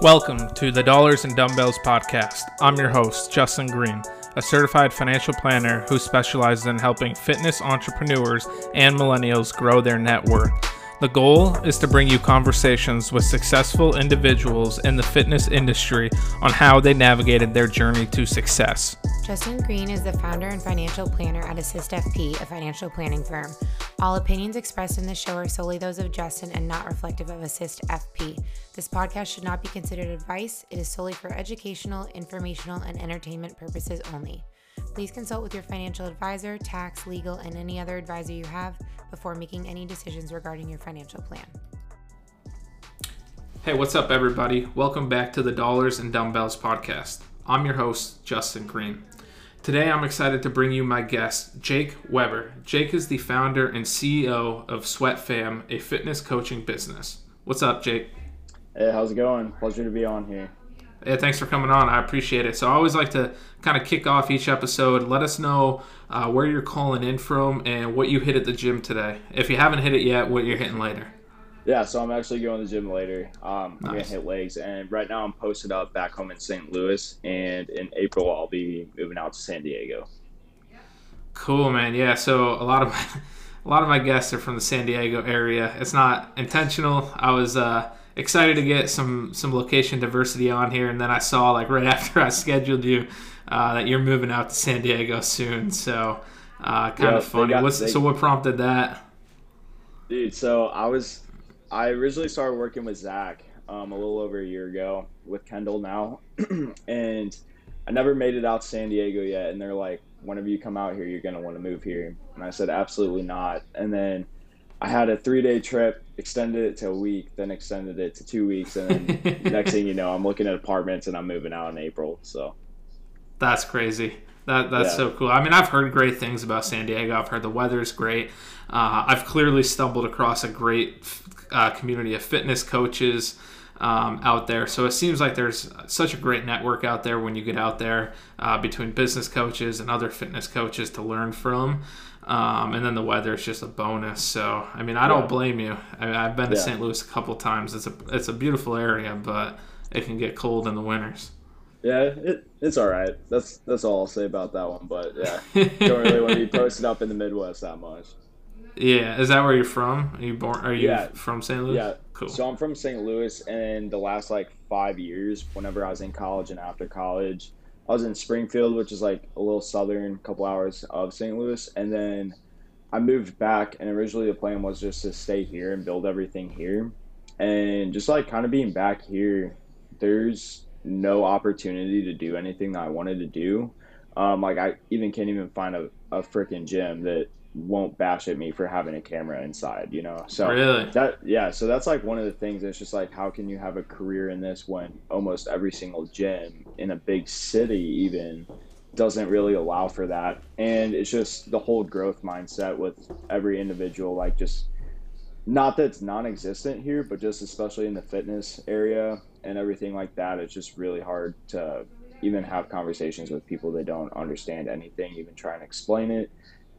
Welcome to the Dollars and Dumbbells podcast. I'm your host, Justin Green, a certified financial planner who specializes in helping fitness entrepreneurs and millennials grow their net worth. The goal is to bring you conversations with successful individuals in the fitness industry on how they navigated their journey to success. Justin Green is the founder and financial planner at Assist FP, a financial planning firm. All opinions expressed in this show are solely those of Justin and not reflective of Assist FP. This podcast should not be considered advice, it is solely for educational, informational, and entertainment purposes only. Please consult with your financial advisor, tax, legal, and any other advisor you have before making any decisions regarding your financial plan. Hey, what's up, everybody? Welcome back to the Dollars and Dumbbells podcast. I'm your host, Justin Green. Today, I'm excited to bring you my guest, Jake Weber. Jake is the founder and CEO of Sweat Fam, a fitness coaching business. What's up, Jake? Hey, how's it going? Pleasure to be on here. Yeah, thanks for coming on. I appreciate it. So I always like to kind of kick off each episode. Let us know uh, where you're calling in from and what you hit at the gym today. If you haven't hit it yet, what you're hitting later. Yeah, so I'm actually going to the gym later. Um, Nice. I'm gonna hit legs, and right now I'm posted up back home in St. Louis, and in April I'll be moving out to San Diego. Cool, man. Yeah. So a lot of my, a lot of my guests are from the San Diego area. It's not intentional. I was uh, excited to get some some location diversity on here, and then I saw like right after I scheduled you uh, that you're moving out to San Diego soon. So uh, kind Yeah, of funny. got- What's, they- so what prompted that? Dude, so I was, I originally started working with Zach um, a little over a year ago with Kendall now, and I never made it out to San Diego yet. And they're like, whenever you come out here, you're gonna want to move here. And I said, absolutely not. And then I had a three day trip, extended it to a week, then extended it to two weeks, and then next thing you know, I'm looking at apartments and I'm moving out in April. So That's crazy. That that's Yeah. so cool. I mean, I've heard great things about San Diego. I've heard the weather's great. Uh, I've clearly stumbled across a great uh, community of fitness coaches um, out there. So it seems like there's such a great network out there when you get out there uh, between business coaches and other fitness coaches to learn from. Um, and then the weather is just a bonus. So I mean, I don't blame you. I mean, I've been to Yeah. St. Louis a couple times. It's a it's a beautiful area, but it can get cold in the winters. yeah, it, it's all right. That's that's all I'll say about that one. But yeah, don't really want to be posted up in the Midwest that much. Yeah, is that where you're from? Are you born? Are you Yeah. from St. Louis? Yeah. cool. So I'm from St. Louis, and the last like five years, whenever I was in college and after college, I was in Springfield, which is like a little southern, couple hours of St. Louis, and then I moved back. And originally the plan was just to stay here and build everything here, and just like kind of being back here, there's no opportunity to do anything that I wanted to do. Um, like I even can't even find a, a freaking gym that won't bash at me for having a camera inside, you know. So really? that yeah, so that's like one of the things. It's just like how can you have a career in this when almost every single gym in a big city even doesn't really allow for that, and it's just the whole growth mindset with every individual. Like just not that it's non-existent here, but just especially in the fitness area and everything like that, it's just really hard to even have conversations with people that don't understand anything, even try and explain it,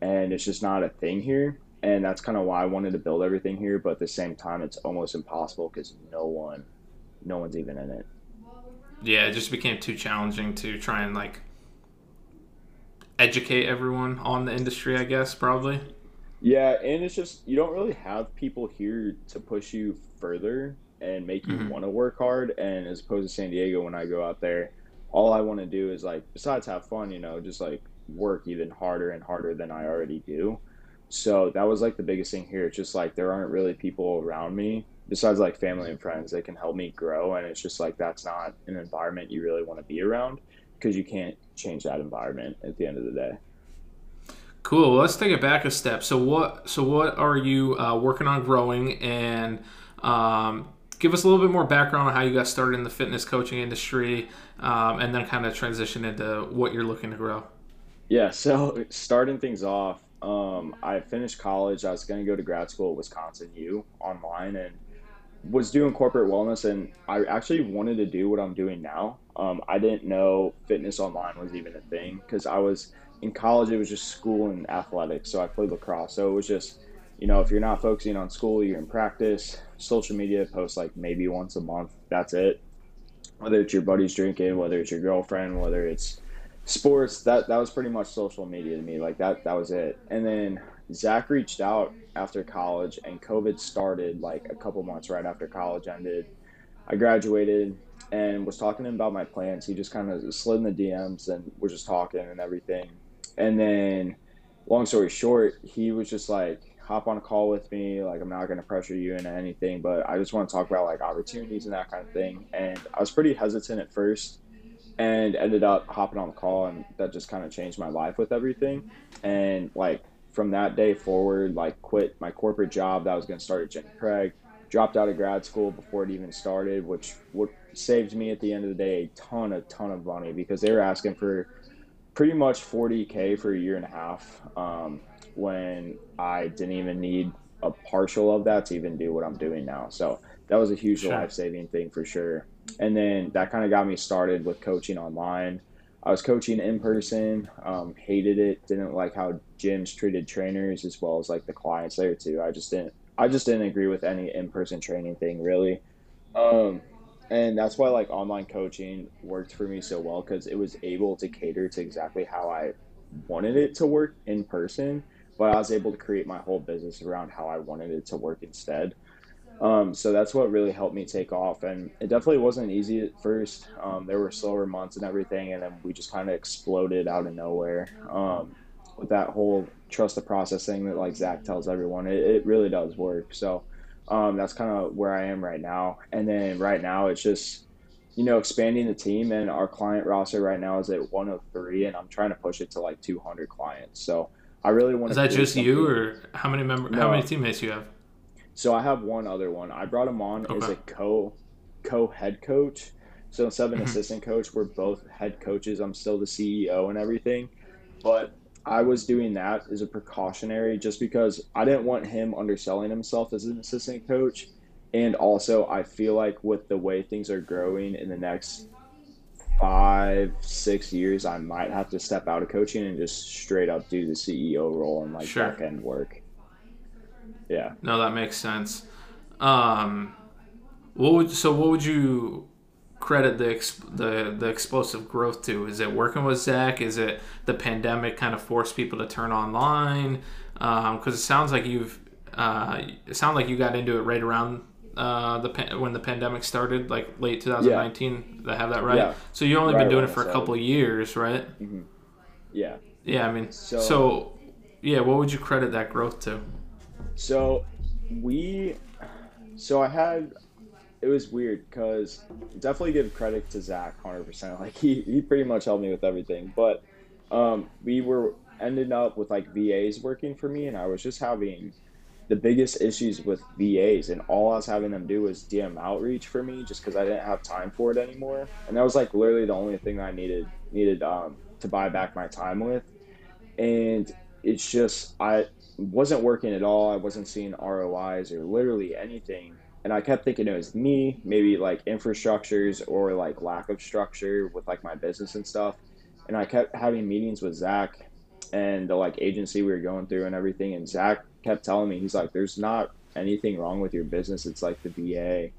and it's just not a thing here and that's kind of why I wanted to build everything here. But at the same time, it's almost impossible because no one, no one's even in it. Yeah, it just became too challenging to try and like educate everyone on the industry. I guess probably. Yeah, and it's just you don't really have people here to push you further and make you Mhm. want to work hard. And as opposed to San Diego, when I go out there, all I want to do is like, besides have fun, you know, just like work even harder and harder than I already do. So that was like the biggest thing here. It's just like there aren't really people around me besides like family and friends that can help me grow. And it's just like that's not an environment you really want to be around because you can't change that environment at the end of the day. Cool. Well, let's take it back a step. So what? So what are you uh, working on growing? And um, give us a little bit more background on how you got started in the fitness coaching industry, um, and then kind of transition into what you're looking to grow. Yeah, so starting things off, um, I finished college. I was going to go to grad school at Wisconsin U online and was doing corporate wellness. And I actually wanted to do what I'm doing now. Um, I didn't know fitness online was even a thing because I was in college, it was just school and athletics. So I played lacrosse. So it was just, you know, if you're not focusing on school, you're in practice. Social media posts like maybe once a month. That's it. whether it's your buddies drinking, whether it's your girlfriend, whether it's sports, that that was pretty much social media to me. Like that that was it. And then Zach reached out after college, and COVID started like a couple months right after college ended. I graduated and was talking to him about my plans. He just kind of slid in the DMs and was just talking and everything. And then, long story short, he was just like, hop on a call with me. Like, I'm not going to pressure you into anything, but I just want to talk about like opportunities and that kind of thing. And I was pretty hesitant at first and ended up hopping on the call and that just kind of changed my life with everything. And like from that day forward like quit my corporate job that I was going to start at Jenny Craig dropped out of grad school before it even started which what saved me at the end of the day a ton a ton of money because they were asking for pretty much 40k for a year and a half um, when I didn't even need a partial of that to even do what I'm doing now. So that was a huge sure. life-saving thing for sure and then that kind of got me started with coaching online. I was coaching in person, um, hated it, didn't like how gyms treated trainers as well as like the clients there too. I just didn't, I just didn't agree with any in-person training thing really. Um, and that's why like online coaching worked for me so well because it was able to cater to exactly how I wanted it to work in person, but I was able to create my whole business around how I wanted it to work instead. Um, so that's what really helped me take off. And it definitely wasn't easy at first. Um, there were slower months and everything, and then we just kind of exploded out of nowhere um, with that whole trust the process thing that like Zach tells everyone. It, it really does work. So um, that's kind of where I am right now. And then right now it's just you know expanding the team and our client roster right now is at 103, and I'm trying to push it to like 200 clients. So I really want. Is that just you, or how many members? No, how many teammates you have? So I have one other one. I brought him on okay. as a co co head coach. So instead of an assistant coach, we're both head coaches. I'm still the CEO and everything. But I was doing that as a precautionary just because I didn't want him underselling himself as an assistant coach. And also, I feel like with the way things are growing in the next five, six years, I might have to step out of coaching and just straight up do the CEO role and like sure. back end work. Yeah. No, that makes sense. Um, what would so what would you credit the the the explosive growth to? Is it working with Zach? Is it the pandemic kind of forced people to turn online? Because um, it sounds like you've uh, it sounds like you got into it right around uh, the when the pandemic started, like late 2019. Yeah. I have that right. Yeah. So you've only right been doing it for a couple years, right? Mm-hmm. Yeah. Yeah, I mean, so, so yeah. What would you credit that growth to? So we, so I had, it was weird because definitely give credit to Zach 100%. Like he, he pretty much helped me with everything. But um, we were ended up with like VAs working for me, and I was just having the biggest issues with VAs, and all I was having them do was DM outreach for me, just because I didn't have time for it anymore. And that was like literally the only thing I needed needed um, to buy back my time with. And it's just I wasn't working at all. I wasn't seeing ROIs or literally anything. And I kept thinking it was me, maybe like infrastructures or like lack of structure with like my business and stuff. And I kept having meetings with Zach and the like agency we were going through and everything. And Zach kept telling me, he's like, there's not anything wrong with your business. It's like the VA.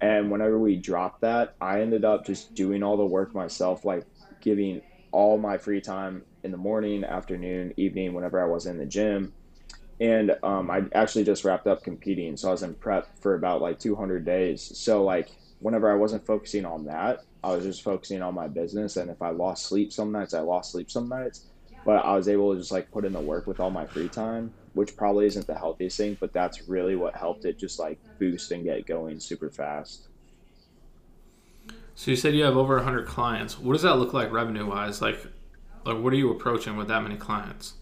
And whenever we dropped that, I ended up just doing all the work myself, like giving all my free time in the morning, afternoon, evening, whenever I was in the gym. And um, I actually just wrapped up competing, so I was in prep for about like 200 days. So like whenever I wasn't focusing on that, I was just focusing on my business. And if I lost sleep some nights, I lost sleep some nights. But I was able to just like put in the work with all my free time, which probably isn't the healthiest thing, but that's really what helped it just like boost and get going super fast. So you said you have over 100 clients. What does that look like revenue wise? Like like, what are you approaching with that many clients?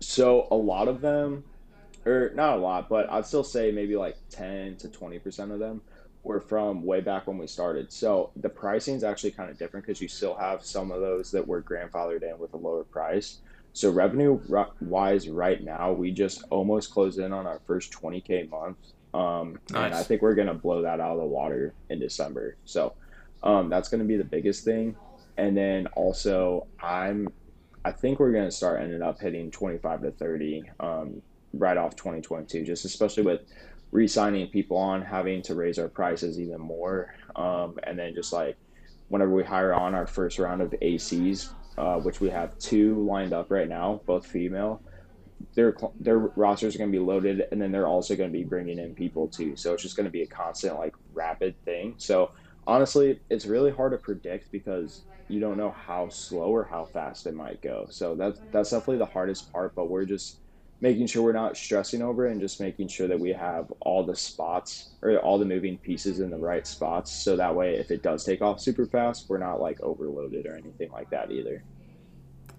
So a lot of them, or not a lot, but I'd still say maybe like ten to twenty percent of them were from way back when we started. So the pricing is actually kind of different because you still have some of those that were grandfathered in with a lower price. So revenue wise, right now we just almost closed in on our first 20k month, um, nice. and I think we're gonna blow that out of the water in December. So um, that's gonna be the biggest thing and then also I'm I think we're going to start ending up hitting 25 to 30 um, right off 2022, just especially with re-signing people on, having to raise our prices even more, um, and then just like whenever we hire on our first round of ACs, uh, which we have two lined up right now, both female. Their their rosters are going to be loaded, and then they're also going to be bringing in people too. So it's just going to be a constant like rapid thing. So honestly, it's really hard to predict because you don't know how slow or how fast it might go. So that's that's definitely the hardest part. But we're just making sure we're not stressing over it and just making sure that we have all the spots or all the moving pieces in the right spots. So that way, if it does take off super fast, we're not like overloaded or anything like that either.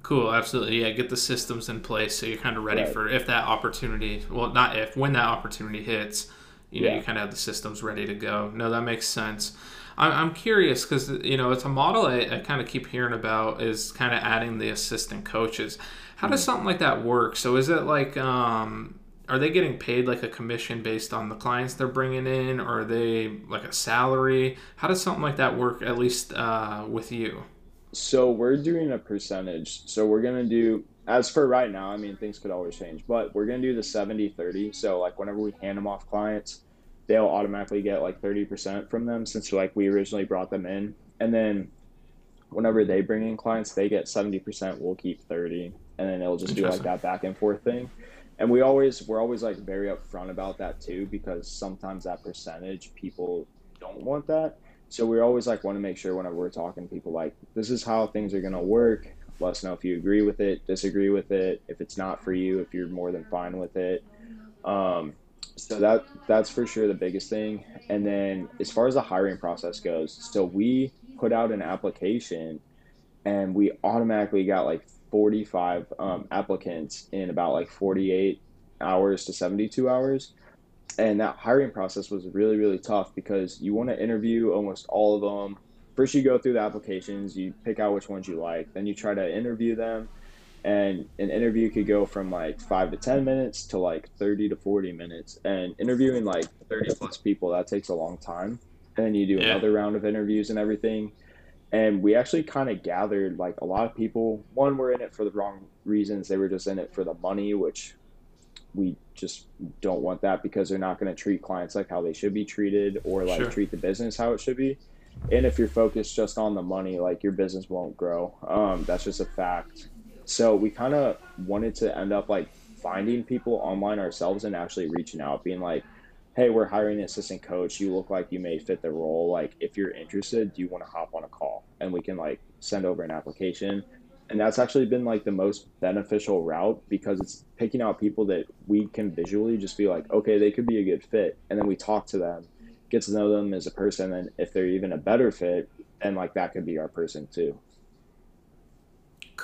Cool, absolutely. Yeah, get the systems in place so you're kind of ready right. for if that opportunity. Well, not if when that opportunity hits, you know, yeah. you kind of have the systems ready to go. No, that makes sense. I'm, I'm curious because you know it's a model I, I kind of keep hearing about is kind of adding the assistant coaches. How does mm-hmm. something like that work? So is it like um, are they getting paid like a commission based on the clients they're bringing in, or are they like a salary? How does something like that work? At least uh, with you. So we're doing a percentage. So we're gonna do as for right now. I mean, things could always change, but we're gonna do the 70-30. So like whenever we hand them off clients they'll automatically get like 30% from them since like we originally brought them in. And then whenever they bring in clients, they get 70%, we'll keep 30. And then it'll just do like that back and forth thing. And we always, we're always like very upfront about that too, because sometimes that percentage people don't want that. So we always like want to make sure whenever we're talking to people, like, this is how things are going to work. Let us know if you agree with it, disagree with it. If it's not for you, if you're more than fine with it. Um, so that that's for sure the biggest thing. And then as far as the hiring process goes so we put out an application and we automatically got like 45 um, applicants in about like 48 hours to 72 hours. And that hiring process was really really tough because you want to interview almost all of them first you go through the applications you pick out which ones you like then you try to interview them and an interview could go from like five to 10 minutes to like 30 to 40 minutes. And interviewing like 30 plus people that takes a long time. And then you do yeah. another round of interviews and everything. And we actually kind of gathered like a lot of people. One were in it for the wrong reasons. They were just in it for the money which we just don't want that because they're not going to treat clients like how they should be treated or like sure. treat the business how it should be. And if you're focused just on the money like your business won't grow. Um, that's just a fact so we kind of wanted to end up like finding people online ourselves and actually reaching out, being like, hey, we're hiring an assistant coach. You look like you may fit the role. Like, if you're interested, do you want to hop on a call? And we can like send over an application. And that's actually been like the most beneficial route because it's picking out people that we can visually just be like, okay, they could be a good fit. And then we talk to them, get to know them as a person. And if they're even a better fit, then like that could be our person too.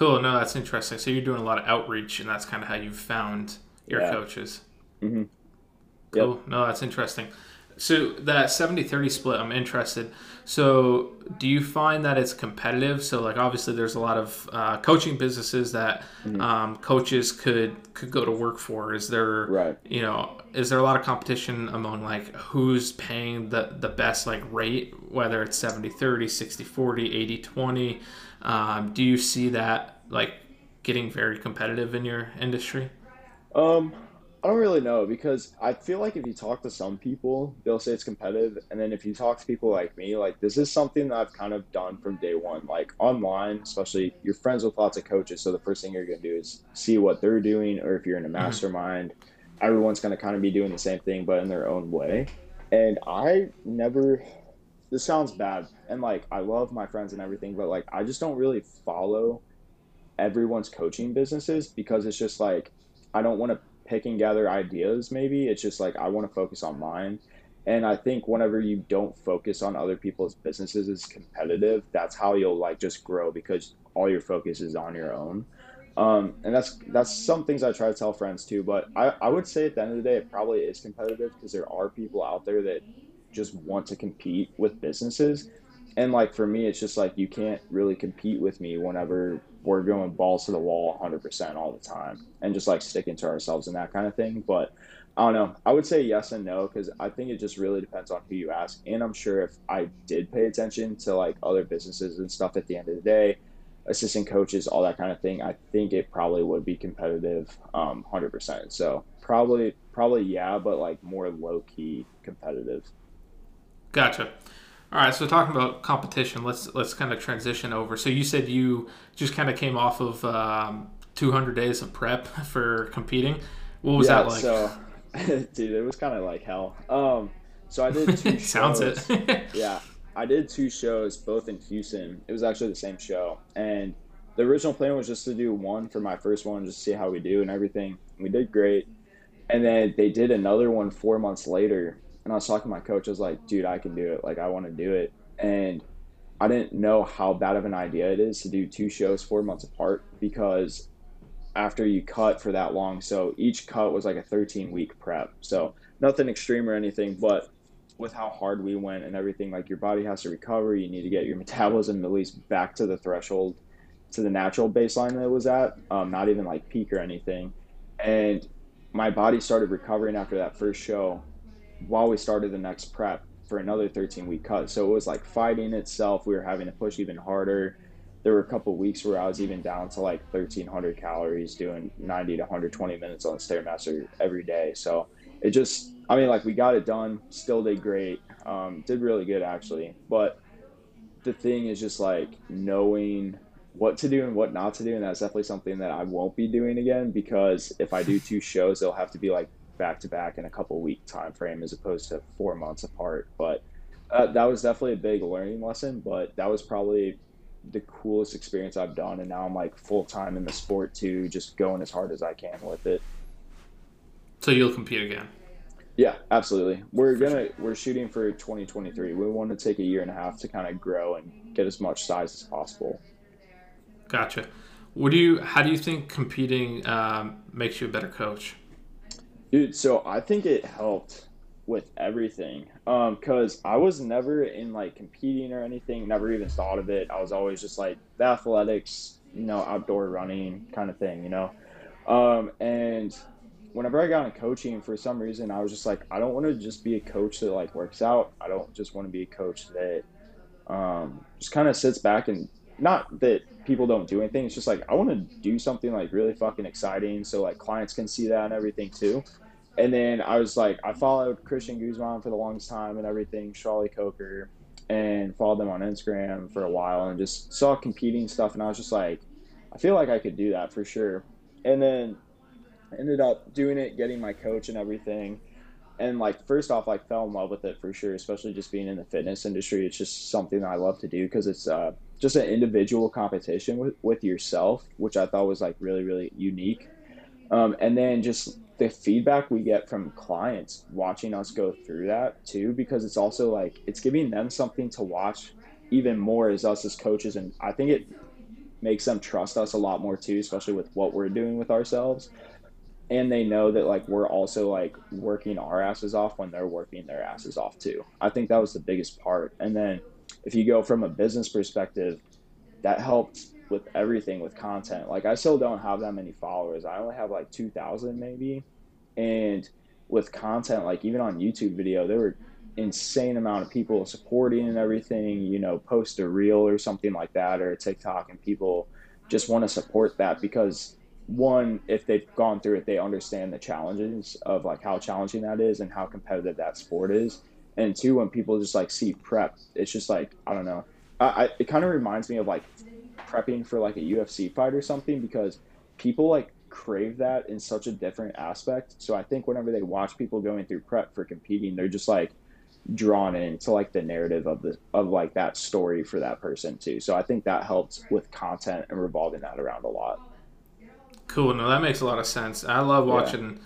Cool. No, that's interesting. So you're doing a lot of outreach, and that's kind of how you found your yeah. coaches. Mm-hmm. Cool. Yep. No, that's interesting. So that 70-30 split, I'm interested. So do you find that it's competitive? So like obviously there's a lot of uh, coaching businesses that mm-hmm. um, coaches could could go to work for. Is there right. you know is there a lot of competition among like who's paying the the best like rate whether it's 70-30, 60-40, 80-20? Um, do you see that like getting very competitive in your industry? Um, I don't really know because I feel like if you talk to some people, they'll say it's competitive, and then if you talk to people like me, like this is something that I've kind of done from day one. Like online, especially you're friends with lots of coaches, so the first thing you're gonna do is see what they're doing, or if you're in a mm-hmm. mastermind, everyone's gonna kind of be doing the same thing but in their own way. And I never this sounds bad and like i love my friends and everything but like i just don't really follow everyone's coaching businesses because it's just like i don't want to pick and gather ideas maybe. It's just like i want to focus on mine. And i think whenever you don't focus on other people's businesses as competitive that's how you'll like just grow because all your focus is on your own. Um, and that's that's some things i try to tell friends too but I, I would say at the end of the day it probably is competitive because there are people out there that just want to compete with businesses. And like for me, it's just like you can't really compete with me whenever we're going balls to the wall 100% all the time and just like sticking to ourselves and that kind of thing. But I don't know. I would say yes and no because I think it just really depends on who you ask. And I'm sure if I did pay attention to like other businesses and stuff at the end of the day, assistant coaches, all that kind of thing, I think it probably would be competitive um, 100%. So probably probably yeah, but like more low key competitive. Gotcha. All right, so talking about competition, let's let's kind of transition over. So you said you just kind of came off of um, 200 days of prep for competing. What was yeah, that like? So, dude, it was kind of like hell. Um, so I did two Sounds shows. it. yeah, I did two shows, both in Houston. It was actually the same show, and the original plan was just to do one for my first one, just to see how we do and everything. We did great, and then they did another one four months later, and I was talking to my coach. I was like, dude, I can do it. Like, I want to do it. And I didn't know how bad of an idea it is to do two shows four months apart because after you cut for that long, so each cut was like a 13 week prep. So nothing extreme or anything, but with how hard we went and everything, like your body has to recover. You need to get your metabolism at least back to the threshold, to the natural baseline that it was at, um, not even like peak or anything. And my body started recovering after that first show while we started the next prep for another 13 week cut. So it was like fighting itself. We were having to push even harder. There were a couple weeks where I was even down to like 1300 calories doing 90 to 120 minutes on Stairmaster every day. So it just, I mean, like we got it done, still did great, um, did really good actually. But the thing is just like knowing what to do and what not to do. And that's definitely something that I won't be doing again because if I do two shows, they'll have to be like back to back in a couple week time frame as opposed to four months apart. But uh, that was definitely a big learning lesson. But that was probably the coolest experience I've done, and now I'm like full time in the sport too, just going as hard as I can with it. So you'll compete again. Yeah, absolutely. We're gonna we're shooting for 2023. We want to take a year and a half to kind of grow and get as much size as possible. Gotcha. What do you? How do you think competing um, makes you a better coach? Dude, so I think it helped with everything. Um, cause I was never in like competing or anything, never even thought of it. I was always just like the athletics, you know, outdoor running kind of thing, you know. Um, and whenever I got in coaching, for some reason, I was just like, I don't want to just be a coach that like works out. I don't just want to be a coach that um, just kind of sits back and not that people don't do anything. It's just like I want to do something like really fucking exciting, so like clients can see that and everything too. And then I was like, I followed Christian Guzman for the longest time and everything, Charlie Coker, and followed them on Instagram for a while and just saw competing stuff. And I was just like, I feel like I could do that for sure. And then ended up doing it, getting my coach and everything. And like, first off, like fell in love with it for sure, especially just being in the fitness industry. It's just something that I love to do because it's uh, just an individual competition with, with yourself, which I thought was like really, really unique. Um, and then just the feedback we get from clients watching us go through that too, because it's also like it's giving them something to watch even more as us as coaches. And I think it makes them trust us a lot more too, especially with what we're doing with ourselves. And they know that like we're also like working our asses off when they're working their asses off too. I think that was the biggest part. And then if you go from a business perspective, that helped with everything with content. Like I still don't have that many followers. I only have like 2000 maybe. And with content like even on YouTube video, there were insane amount of people supporting and everything, you know, post a reel or something like that or TikTok and people just want to support that because one, if they've gone through it, they understand the challenges of like how challenging that is and how competitive that sport is. And two, when people just like see prep, it's just like I don't know. I, I it kind of reminds me of like prepping for like a UFC fight or something because people like crave that in such a different aspect. So I think whenever they watch people going through prep for competing, they're just like drawn into like the narrative of the of like that story for that person too. So I think that helps with content and revolving that around a lot. Cool. No, that makes a lot of sense. I love watching yeah.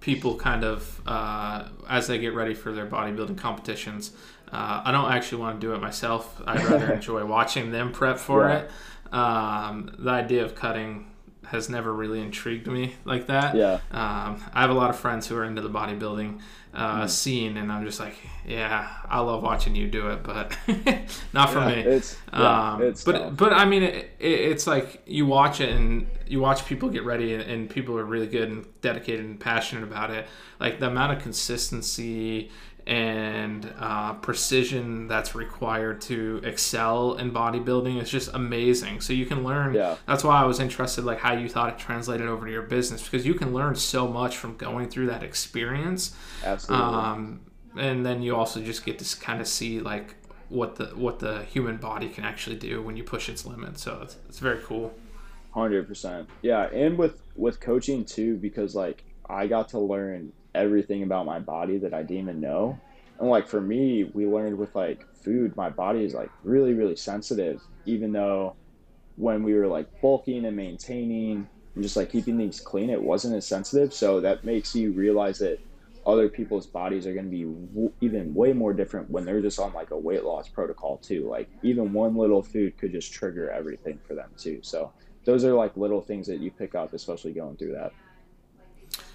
people kind of uh, as they get ready for their bodybuilding competitions. Uh, I don't actually want to do it myself. I'd rather enjoy watching them prep for yeah. it. Um, the idea of cutting has never really intrigued me like that. Yeah. Um, I have a lot of friends who are into the bodybuilding uh, mm. scene, and I'm just like, yeah, I love watching you do it, but not for yeah, me. It's, yeah, um, it's but tough. but I mean, it, it, it's like you watch it and you watch people get ready, and, and people are really good and dedicated and passionate about it. Like the amount of consistency and uh, precision that's required to excel in bodybuilding is just amazing. So you can learn. Yeah. That's why I was interested, like how you thought it translated over to your business, because you can learn so much from going through that experience. Absolutely. Um, and then you also just get to kind of see like what the what the human body can actually do when you push its limits. So it's, it's very cool. Hundred percent. Yeah, and with with coaching too, because like I got to learn everything about my body that I didn't even know. And like for me, we learned with like food, my body is like really, really sensitive, even though when we were like bulking and maintaining and just like keeping things clean, it wasn't as sensitive. So that makes you realize that other people's bodies are going to be w- even way more different when they're just on like a weight loss protocol too. Like even one little food could just trigger everything for them too. So those are like little things that you pick up, especially going through that.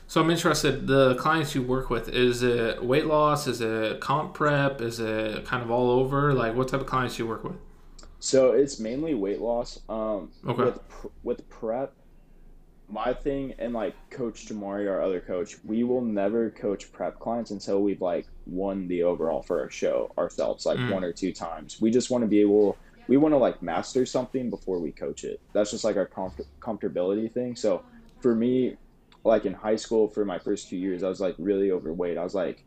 So I'm interested. The clients you work with is it weight loss? Is it comp prep? Is it kind of all over? Like what type of clients you work with? So it's mainly weight loss. Um, Okay. With with prep, my thing and like Coach Jamari, our other coach, we will never coach prep clients until we've like won the overall for our show ourselves, like Mm. one or two times. We just want to be able. We want to like master something before we coach it. That's just like our comfort- comfortability thing. So for me, like in high school, for my first few years, I was like really overweight. I was like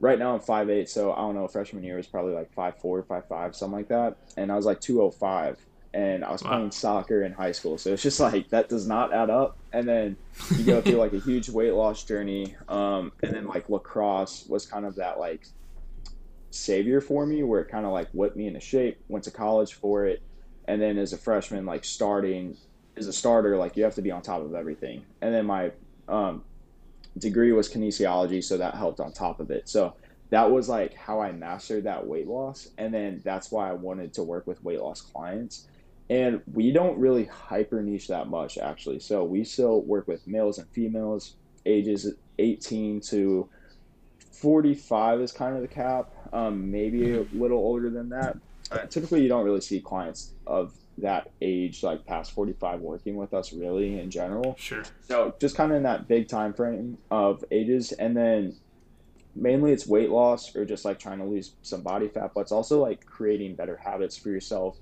right now I'm five eight, so I don't know, freshman year was probably like 5'4", 5'5", something like that. And I was like 205 and I was Wow. playing soccer in high school. So it's just like that does not add up. And then you go through like a huge weight loss journey. Um, and then like lacrosse was kind of that like savior for me where it kind of like whipped me into shape, went to college for it. And then as a freshman, like starting as a starter, like you have to be on top of everything. And then my um, degree was kinesiology, so that helped on top of it. So that was like how I mastered that weight loss. And then that's why I wanted to work with weight loss clients. And we don't really hyper niche that much actually. So we still work with males and females, ages 18 to 45 is kind of the cap, um, maybe a little older than that. Uh, typically, you don't really see clients of that age, like past 45, working with us really in general. Sure. So just kind of in that big time frame of ages, and then mainly it's weight loss or just like trying to lose some body fat, but it's also like creating better habits for yourself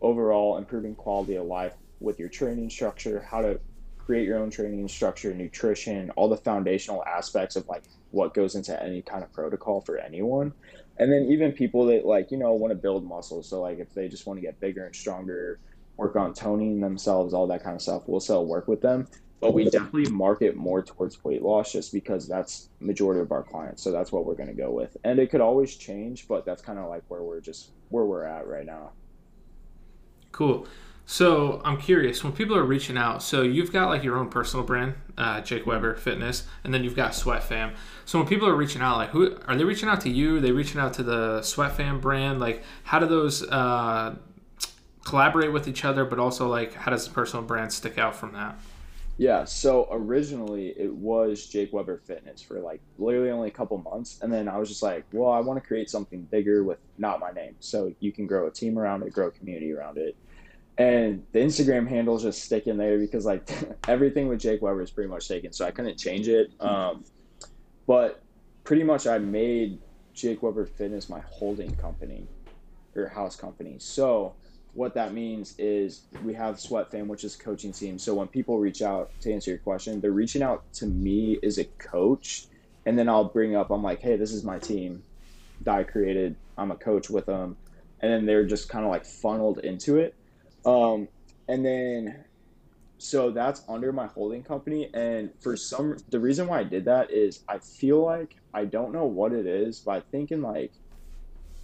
overall, improving quality of life with your training structure, how to create your own training structure, nutrition, all the foundational aspects of like what goes into any kind of protocol for anyone. And then even people that like, you know, want to build muscle. So like if they just want to get bigger and stronger, work on toning themselves, all that kind of stuff, we'll still work with them. But we definitely market more towards weight loss just because that's majority of our clients. So that's what we're going to go with. And it could always change, but that's kind of like where we're just where we're at right now. Cool. So I'm curious when people are reaching out. So you've got like your own personal brand, uh, Jake Weber Fitness, and then you've got Sweat Fam. So when people are reaching out, like who are they reaching out to you? Are they reaching out to the Sweat Fam brand? Like how do those uh, collaborate with each other? But also like how does the personal brand stick out from that? Yeah, so originally it was Jake Weber Fitness for like literally only a couple months. And then I was just like, well, I want to create something bigger with not my name. So you can grow a team around it, grow a community around it. And the Instagram handle is just sticking there because like everything with Jake Weber is pretty much taken. So I couldn't change it. Um, but pretty much I made Jake Weber Fitness my holding company or house company. So what that means is we have Sweat Fam, which is coaching team. So when people reach out to answer your question, they're reaching out to me as a coach, and then I'll bring up, I'm like, hey, this is my team that I created. I'm a coach with them, and then they're just kind of like funneled into it. Um, and then so that's under my holding company. And for some the reason why i did that is i feel like i don't know what it is but i think in like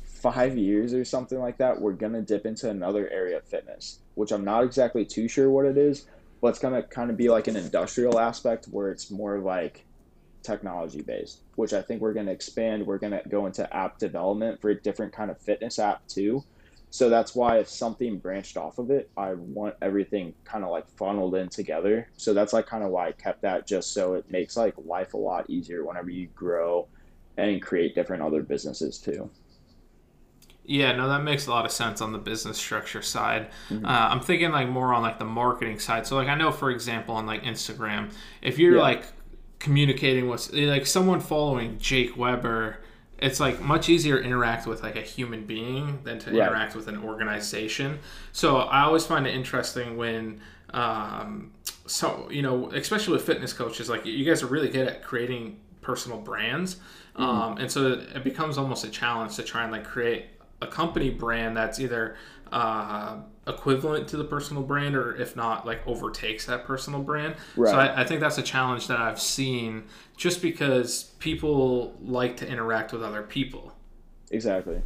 five years or something like that we're gonna dip into another area of fitness which i'm not exactly too sure what it is but it's gonna kind of be like an industrial aspect where it's more like technology based which i think we're gonna expand. We're gonna go into app development for a different kind of fitness app too so that's why if something branched off of it, I want everything kind of like funneled in together. So that's like kind of why I kept that just so it makes like life a lot easier whenever you grow and create different other businesses too. Yeah, no, that makes a lot of sense on the business structure side. Mhm. Uh, I'm thinking like more on like the marketing side. So like I know, for example, on like Instagram, if you're Yeah. like communicating with like someone following Jake Weber, it's like much easier to interact with like a human being than to Right. interact with an organization. So I always find it interesting when um, so you know, especially with fitness coaches, like you guys are really good at creating personal brands, um, and so it becomes almost a challenge to try and like create a company brand that's either uh, equivalent to the personal brand or if not like overtakes that personal brand so I, I think that's a challenge that i've seen just because people like to interact with other people Exactly.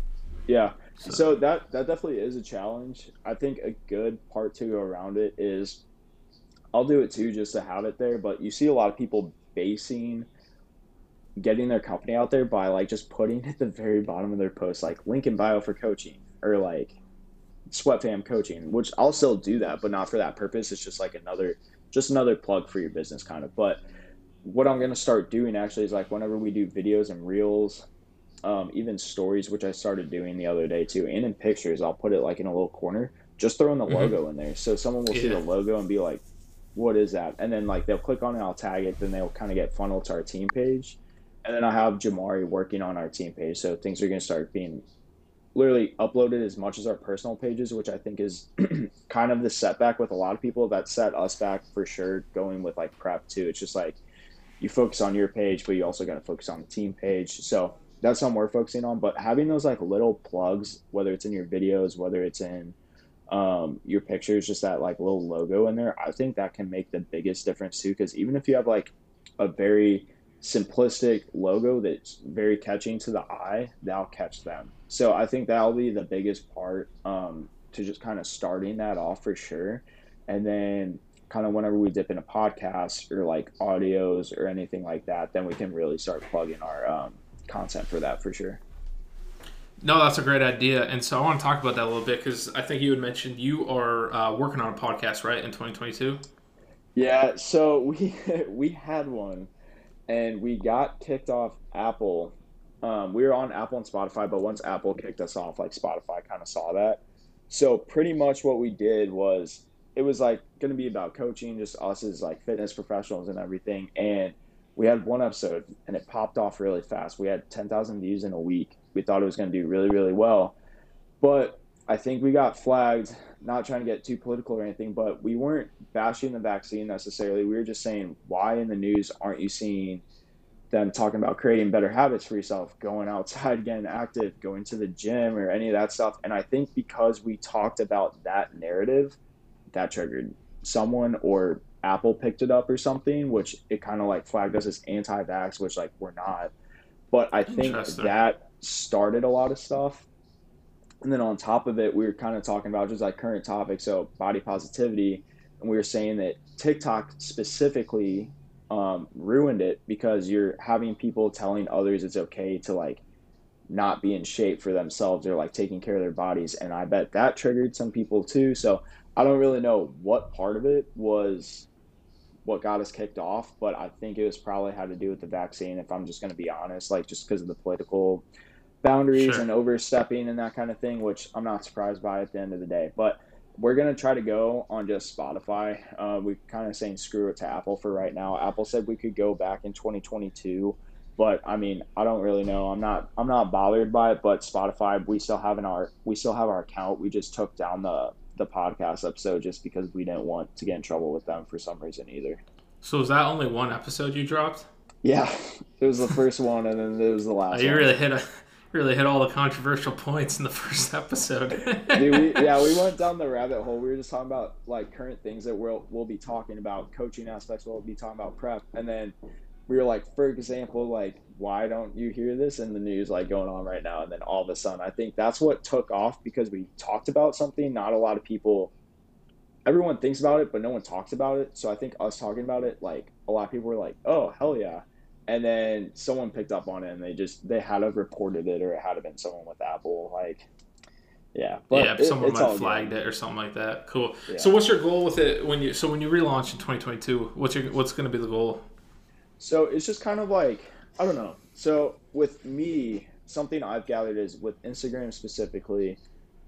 Yeah. So, that that definitely is a challenge. I think a good part to go around it is I'll do it too just to have it there, but you see a lot of people basing getting their company out there by like just putting at the very bottom of their post like link in bio for coaching or like sweat fam coaching, which I'll still do that, but not for that purpose. It's just like another just another plug for your business kind of. But what I'm gonna start doing actually is like whenever we do videos and reels um, even stories, which I started doing the other day too, and in pictures, I'll put it like in a little corner, just throwing the Mhm. logo in there. So someone will see the logo and be like, what is that? And then like they'll click on it, I'll tag it, then they'll kind of get funneled to our team page. And then I have Jamari working on our team page. So things are going to start being literally uploaded as much as our personal pages, which I think is kind of the setback with a lot of people that set us back for sure going with like prep too. It's just like you focus on your page, but you also got to focus on the team page. So that's something we're focusing on. But having those like little plugs, whether it's in your videos, whether it's in um, your pictures, just that like little logo in there, I think that can make the biggest difference too. Because even if you have like a very simplistic logo that's very catching to the eye, that'll catch them. So I think that'll be the biggest part um, to just kind of starting that off for sure. And then kind of whenever we dip into podcasts or like audios or anything like that, then we can really start plugging our um, content for that for sure. no that's a great idea and so i want to talk about that a little bit because i think you had mentioned you are uh, working on a podcast right in 2022 Yeah, so we we had one, and we got kicked off Apple. Um, we were on Apple and Spotify, but once Apple kicked us off, like Spotify kind of saw that. So pretty much what we did was it was like going to be about coaching, just us as like fitness professionals and everything. And we had one episode, and it popped off really fast. We had ten thousand views in a week. We thought it was going to do really really well, but I think we got flagged. Not trying to get too political or anything, but we weren't bashing the vaccine necessarily. We were just saying, why in the news aren't you seeing them talking about creating better habits for yourself, going outside, getting active, going to the gym, or any of that stuff? And I think because we talked about that narrative, that triggered someone or Apple picked it up or something, which it kind of like flagged us as anti vax, which like we're not. But I think that started a lot of stuff and then on top of it, we were kind of talking about just like current topics, so body positivity, and we were saying that TikTok specifically um, ruined it because you're having people telling others it's okay to like not be in shape for themselves or like taking care of their bodies, and I bet that triggered some people too. So I don't really know what part of it was what got us kicked off, but I think it was probably had to do with the vaccine. If I'm just going to be honest, like just because of the political boundaries Sure. and overstepping and that kind of thing, which I'm not surprised by at the end of the day. But we're gonna try to go on just Spotify. Uh, we kind of saying screw it to Apple for right now. Apple said we could go back in 2022, but I mean I don't really know. I'm not I'm not bothered by it. But Spotify, we still have an our we still have our account. We just took down the the podcast episode just because we didn't want to get in trouble with them for some reason either. so was that only one episode you dropped Yeah, it was the first one, and then it was the Oh, last. you one. really hit a really hit all the controversial points in the first episode Dude, we, yeah, we went down the rabbit hole. We were just talking about like current things that we'll we'll be talking about, coaching aspects. We'll be talking about prep, and then we were like, for example, like why don't you hear this in the news like going on right now? And then all of a sudden, I think that's what took off because we talked about something. Not a lot of people. Everyone thinks about it, but no one talks about it. So I think us talking about it, like a lot of people were like, "Oh hell yeah!" And then someone picked up on it, and they just they had to have reported it, or it had to have been someone with Apple, like. Yeah, but yeah, it- someone might have flagged good. it or something like that. Cool. Yeah. So, what's your goal with it when you? So, when you relaunch in 2022, what's your what's going to be the goal? So it's just kind of like I don't know. So with me, something I've gathered is with Instagram specifically,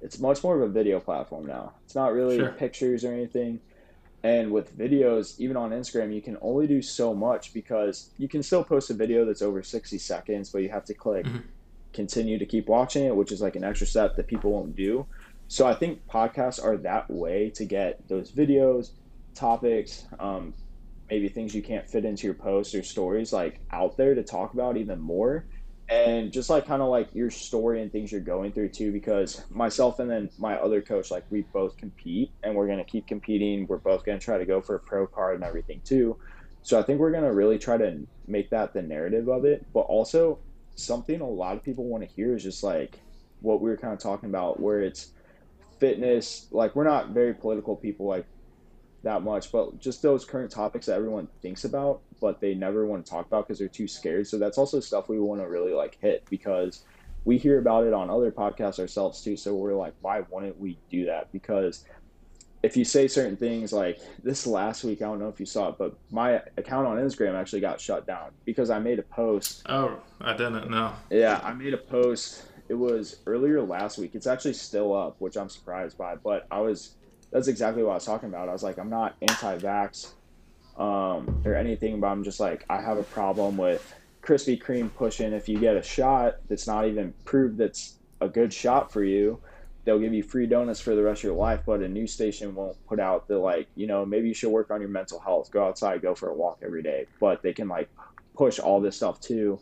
it's much more of a video platform now. It's not really Sure. pictures or anything. And with videos, even on Instagram, you can only do so much because you can still post a video that's over 60 seconds, but you have to click Mhm. continue to keep watching it, which is like an extra step that people won't do. So I think podcasts are that way to get those videos, topics, um, maybe things you can't fit into your posts or stories like out there to talk about even more and just like kind of like your story and things you're going through too because myself and then my other coach like we both compete and we're going to keep competing. We're both going to try to go for a pro card and everything too. So i think we're going to really try to make that the narrative of it. But also something a lot of people want to hear is just like what we were kind of talking about where it's fitness like we're not very political people like that much, but just those current topics that everyone thinks about, but they never want to talk about because they're too scared. So that's also stuff we want to really like hit because we hear about it on other podcasts ourselves too. So we're like, why wouldn't we do that? Because if you say certain things like this last week, I don't know if you saw it, but my account on Instagram actually got shut down because I made a post. Oh, I didn't know. Yeah, I made a post. It was earlier last week. It's actually still up, which I'm surprised by, but I was that's exactly what I was talking about. I was like, I'm not anti-vax um, or anything, but I'm just like, I have a problem with Krispy Kreme pushing. If you get a shot that's not even proved that's a good shot for you, they'll give you free donuts for the rest of your life. But a news station won't put out the like, you know, maybe you should work on your mental health, go outside, go for a walk every day. But they can like push all this stuff too.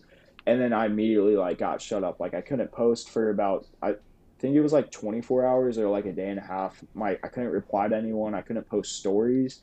And then I immediately like got shut up. Like I couldn't post for about I I think it was like 24 hours or like a day and a half. My I couldn't reply to anyone. I couldn't post stories.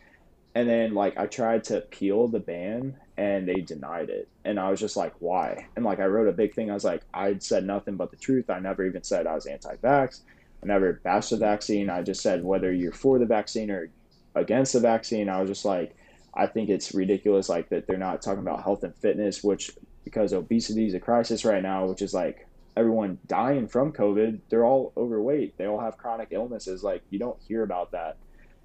And then like I tried to appeal the ban and they denied it. And I was just like, why? And like I wrote a big thing. I was like, I'd said nothing but the truth. I never even said I was anti-vax. I never bashed the vaccine. I just said whether you're for the vaccine or against the vaccine. I was just like, I think it's ridiculous like that they're not talking about health and fitness, which because obesity is a crisis right now, which is like everyone dying from COVID, they're all overweight. They all have chronic illnesses. Like you don't hear about that.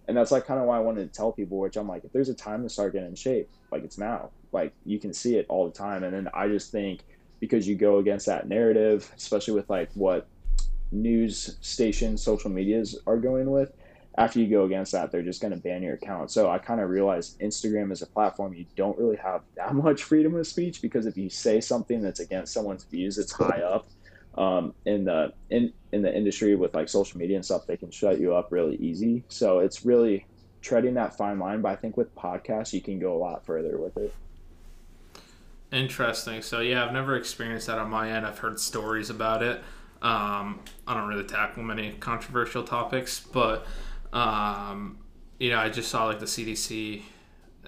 And that's like kind of why I wanted to tell people, which I'm like, if there's a time to start getting in shape, like it's now. Like you can see it all the time. And then I just think because you go against that narrative, especially with like what news stations, social medias are going with, after you go against that, they're just going to ban your account. So I kind of realized Instagram is a platform you don't really have that much freedom of speech because if you say something that's against someone's views, it's high up um, in the in in the industry with like social media and stuff, they can shut you up really easy. So it's really treading that fine line. But I think with podcasts, you can go a lot further with it. Interesting. So yeah, I've never experienced that on my end. I've heard stories about it. Um, I don't really tackle many controversial topics, but um, you know, I just saw like the CDC.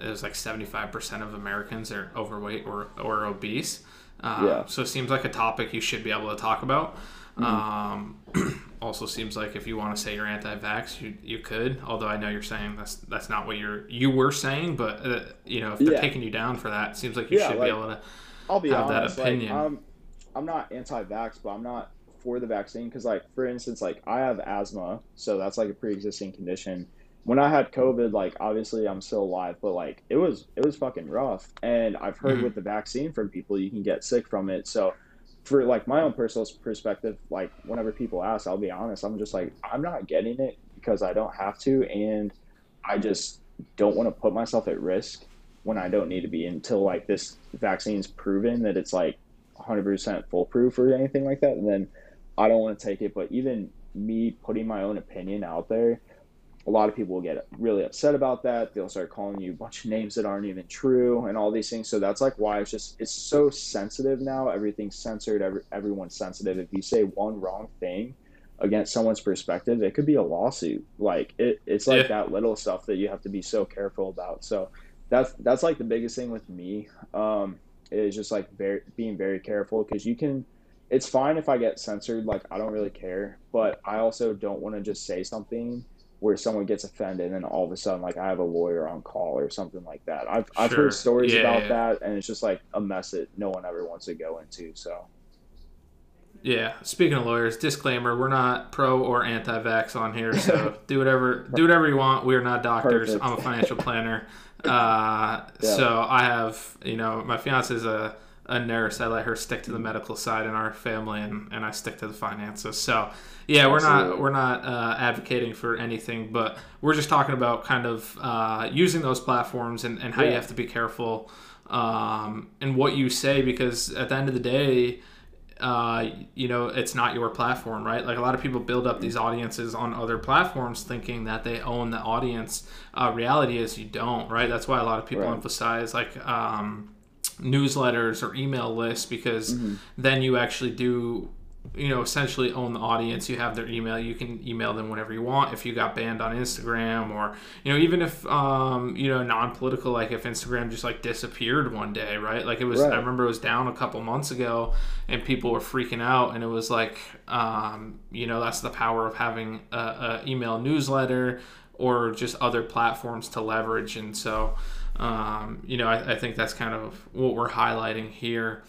It was like seventy five percent of Americans are overweight or or obese. Um, yeah. So it seems like a topic you should be able to talk about. Mm-hmm. Um, also seems like if you want to say you're anti-vax, you you could. Although I know you're saying that's that's not what you're you were saying, but uh, you know if they're yeah. taking you down for that, it seems like you yeah, should like, be able to. I'll be have honest, that opinion. Like, I'm, I'm not anti-vax, but I'm not for the vaccine because, like, for instance, like I have asthma, so that's like a pre-existing condition when I had COVID, like obviously I'm still alive, but like it was it was fucking rough. And I've heard mm-hmm. with the vaccine from people you can get sick from it. So for like my own personal perspective, like whenever people ask, I'll be honest, I'm just like I'm not getting it because I don't have to, and I just don't want to put myself at risk when I don't need to be until like this vaccine's proven that it's like 100% foolproof or anything like that. And then I don't want to take it. But even me putting my own opinion out there a lot of people will get really upset about that. They'll start calling you a bunch of names that aren't even true and all these things. So that's like why it's just it's so sensitive now. Everything's censored. Every, everyone's sensitive. If you say one wrong thing against someone's perspective, it could be a lawsuit. Like it, it's like yeah. that little stuff that you have to be so careful about. So that's that's like the biggest thing with me. Um, is just like very being very careful because you can it's fine if I get censored, like I don't really care, but I also don't want to just say something where someone gets offended and then all of a sudden like I have a lawyer on call or something like that. I've I've heard stories yeah, about yeah. that and it's just like a mess that no one ever wants to go into. So yeah, speaking of lawyers, disclaimer: we're not pro or anti-vax on here, so do whatever do whatever you want. We are not doctors. Perfect. I'm a financial planner, uh, yeah. so I have you know my fiance is a a nurse. I let her stick to the medical side in our family, and, and I stick to the finances. So yeah, we're not we're not uh, advocating for anything, but we're just talking about kind of uh, using those platforms and, and how yeah. you have to be careful um, and what you say because at the end of the day, uh, you know, it's not your platform, right? Like a lot of people build up these audiences on other platforms thinking that they own the audience. Uh, reality is you don't, right? That's why a lot of people Right. emphasize like um, newsletters or email lists because then you actually do you know essentially own the audience. You have their email. You can email them whenever you want. If you got banned on instagram or you know even if um you know non-political like if instagram just like disappeared one day right? Like it was Right. i remember it was down a couple months ago and people were freaking out and it was like um you know that's the power of having a, a email newsletter or just other platforms to leverage. And so um, you know I, I think that's kind of what we're highlighting here.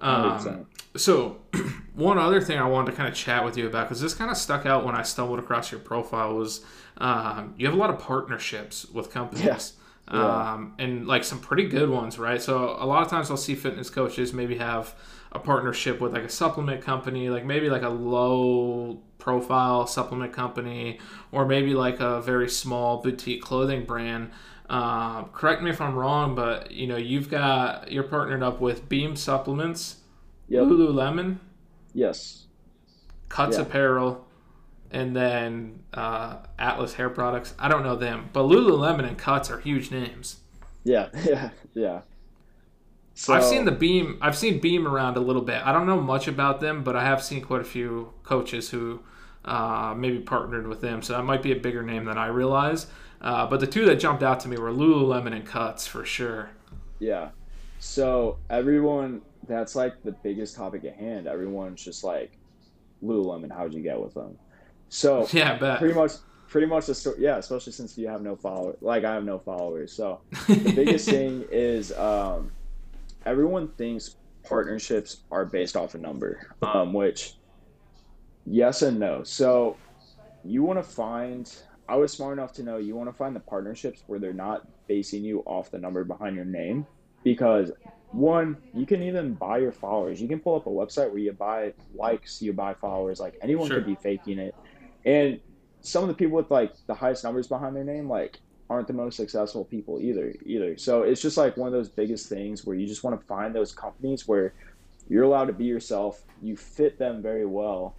Um, so one other thing i wanted to kind of chat with you about because this kind of stuck out when i stumbled across your profile was um, you have a lot of partnerships with companies. Yeah. Yeah. um, and like some pretty good ones right? So a lot of times i'll see fitness coaches maybe have a partnership with like a supplement company like maybe like a low profile supplement company or maybe like a very small boutique clothing brand uh, correct me if i'm wrong but you know you've got you're partnered up with beam supplements Yep. lululemon Yes. cuts Yeah. apparel and then uh, atlas hair products i don't know them but lululemon and cuts are huge names Yeah. Yeah. Yeah. So, I've seen the Beam. I've seen Beam around a little bit. I don't know much about them, but I have seen quite a few coaches who uh, maybe partnered with them. So that might be a bigger name than I realize. Uh, but the two that jumped out to me were Lululemon and Cuts for sure. Yeah. So everyone, that's like the biggest topic at hand. Everyone's just like, Lululemon, how'd you get with them? So Yeah, pretty much, pretty much the story. Yeah, especially since you have no followers. Like I have no followers. So the biggest thing is um, everyone thinks partnerships are based off a number, um, which yes and no. So you want to find. I was smart enough to know you want to find the partnerships where they're not basing you off the number behind your name, because one, you can even buy your followers. You can pull up a website where you buy likes, you buy followers. Like anyone Sure. could be faking it, and some of the people with like the highest numbers behind their name, like aren't the most successful people either either so it's just like one of those biggest things where you just want to find those companies where you're allowed to be yourself you fit them very well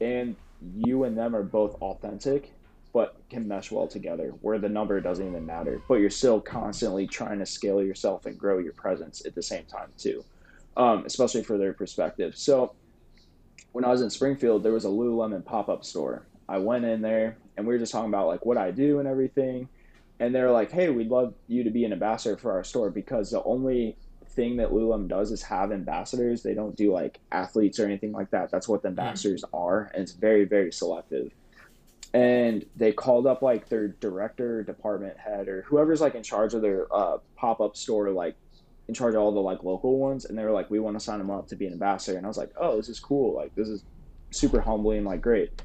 and you and them are both authentic but can mesh well together where the number doesn't even matter but you're still constantly trying to scale yourself and grow your presence at the same time too um, especially for their perspective so when i was in springfield there was a lululemon pop-up store i went in there and we were just talking about like what i do and everything and they're like, "Hey, we'd love you to be an ambassador for our store because the only thing that Lululemon does is have ambassadors. They don't do like athletes or anything like that. That's what the ambassadors are, and it's very, very selective." And they called up like their director, department head, or whoever's like in charge of their uh, pop up store, like in charge of all the like local ones, and they were like, "We want to sign them up to be an ambassador." And I was like, "Oh, this is cool. Like this is super humbling. Like great."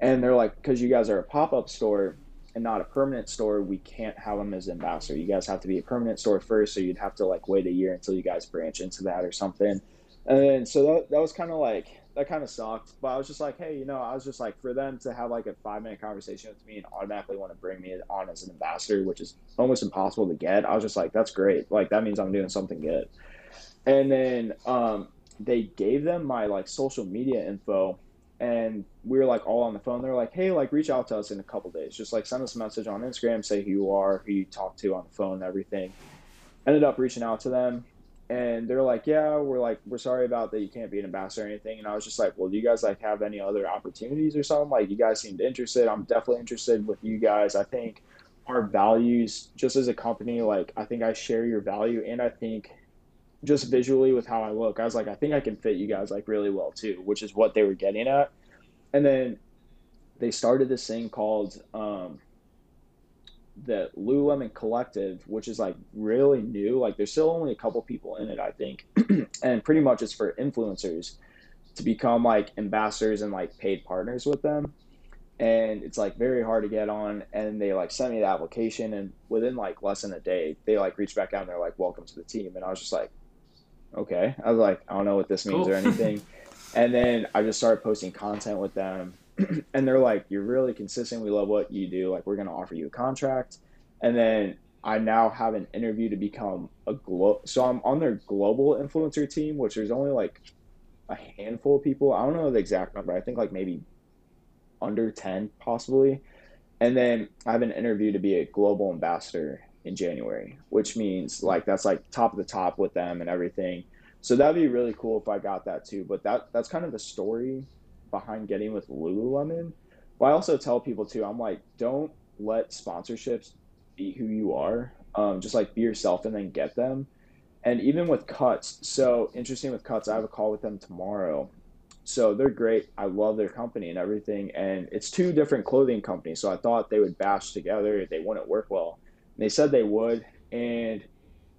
And they're like, "Because you guys are a pop up store." and not a permanent store, we can't have them as ambassador. You guys have to be a permanent store first, so you'd have to like wait a year until you guys branch into that or something. And so that, that was kind of like that kind of sucked. But I was just like, hey, you know, I was just like for them to have like a five minute conversation with me and automatically want to bring me on as an ambassador, which is almost impossible to get. I was just like, that's great. Like that means I'm doing something good. And then um, they gave them my like social media info and we were like all on the phone. They're like, "Hey, like reach out to us in a couple days. Just like send us a message on Instagram, say who you are, who you talk to on the phone, and everything." Ended up reaching out to them, and they're like, "Yeah, we're like we're sorry about that. You can't be an ambassador or anything." And I was just like, "Well, do you guys like have any other opportunities or something? Like you guys seemed interested. I'm definitely interested with you guys. I think our values, just as a company, like I think I share your value, and I think." just visually with how I look, I was like, I think I can fit you guys like really well too, which is what they were getting at. And then they started this thing called um, the Lululemon Collective, which is like really new. Like there's still only a couple people in it, I think, and pretty much it's for influencers to become like ambassadors and like paid partners with them. And it's like very hard to get on. And they like sent me the application, and within like less than a day, they like reached back out and they're like, "Welcome to the team." And I was just like, okay. I was like, I don't know what this means Cool. or anything. and then I just started posting content with them. and they're like, You're really consistent. We love what you do. Like, we're to offer you a contract. And then I now have an interview to become a glo. So I'm on their global influencer team, which there's only like a handful of people. I don't know the exact number. I think like maybe under 10 possibly. And then I have an interview to be a global ambassador in January, which means like that's like top of the top with them and everything. So that'd be really cool if I got that too. But that that's kind of the story behind getting with Lululemon. But I also tell people too, I'm like, don't let sponsorships be who you are. Um, just like be yourself and then get them. And even with cuts, so interesting with cuts, I have a call with them tomorrow. So they're great. I love their company and everything. And it's two different clothing companies. So I thought they would bash together. They wouldn't work well. And they said they would. And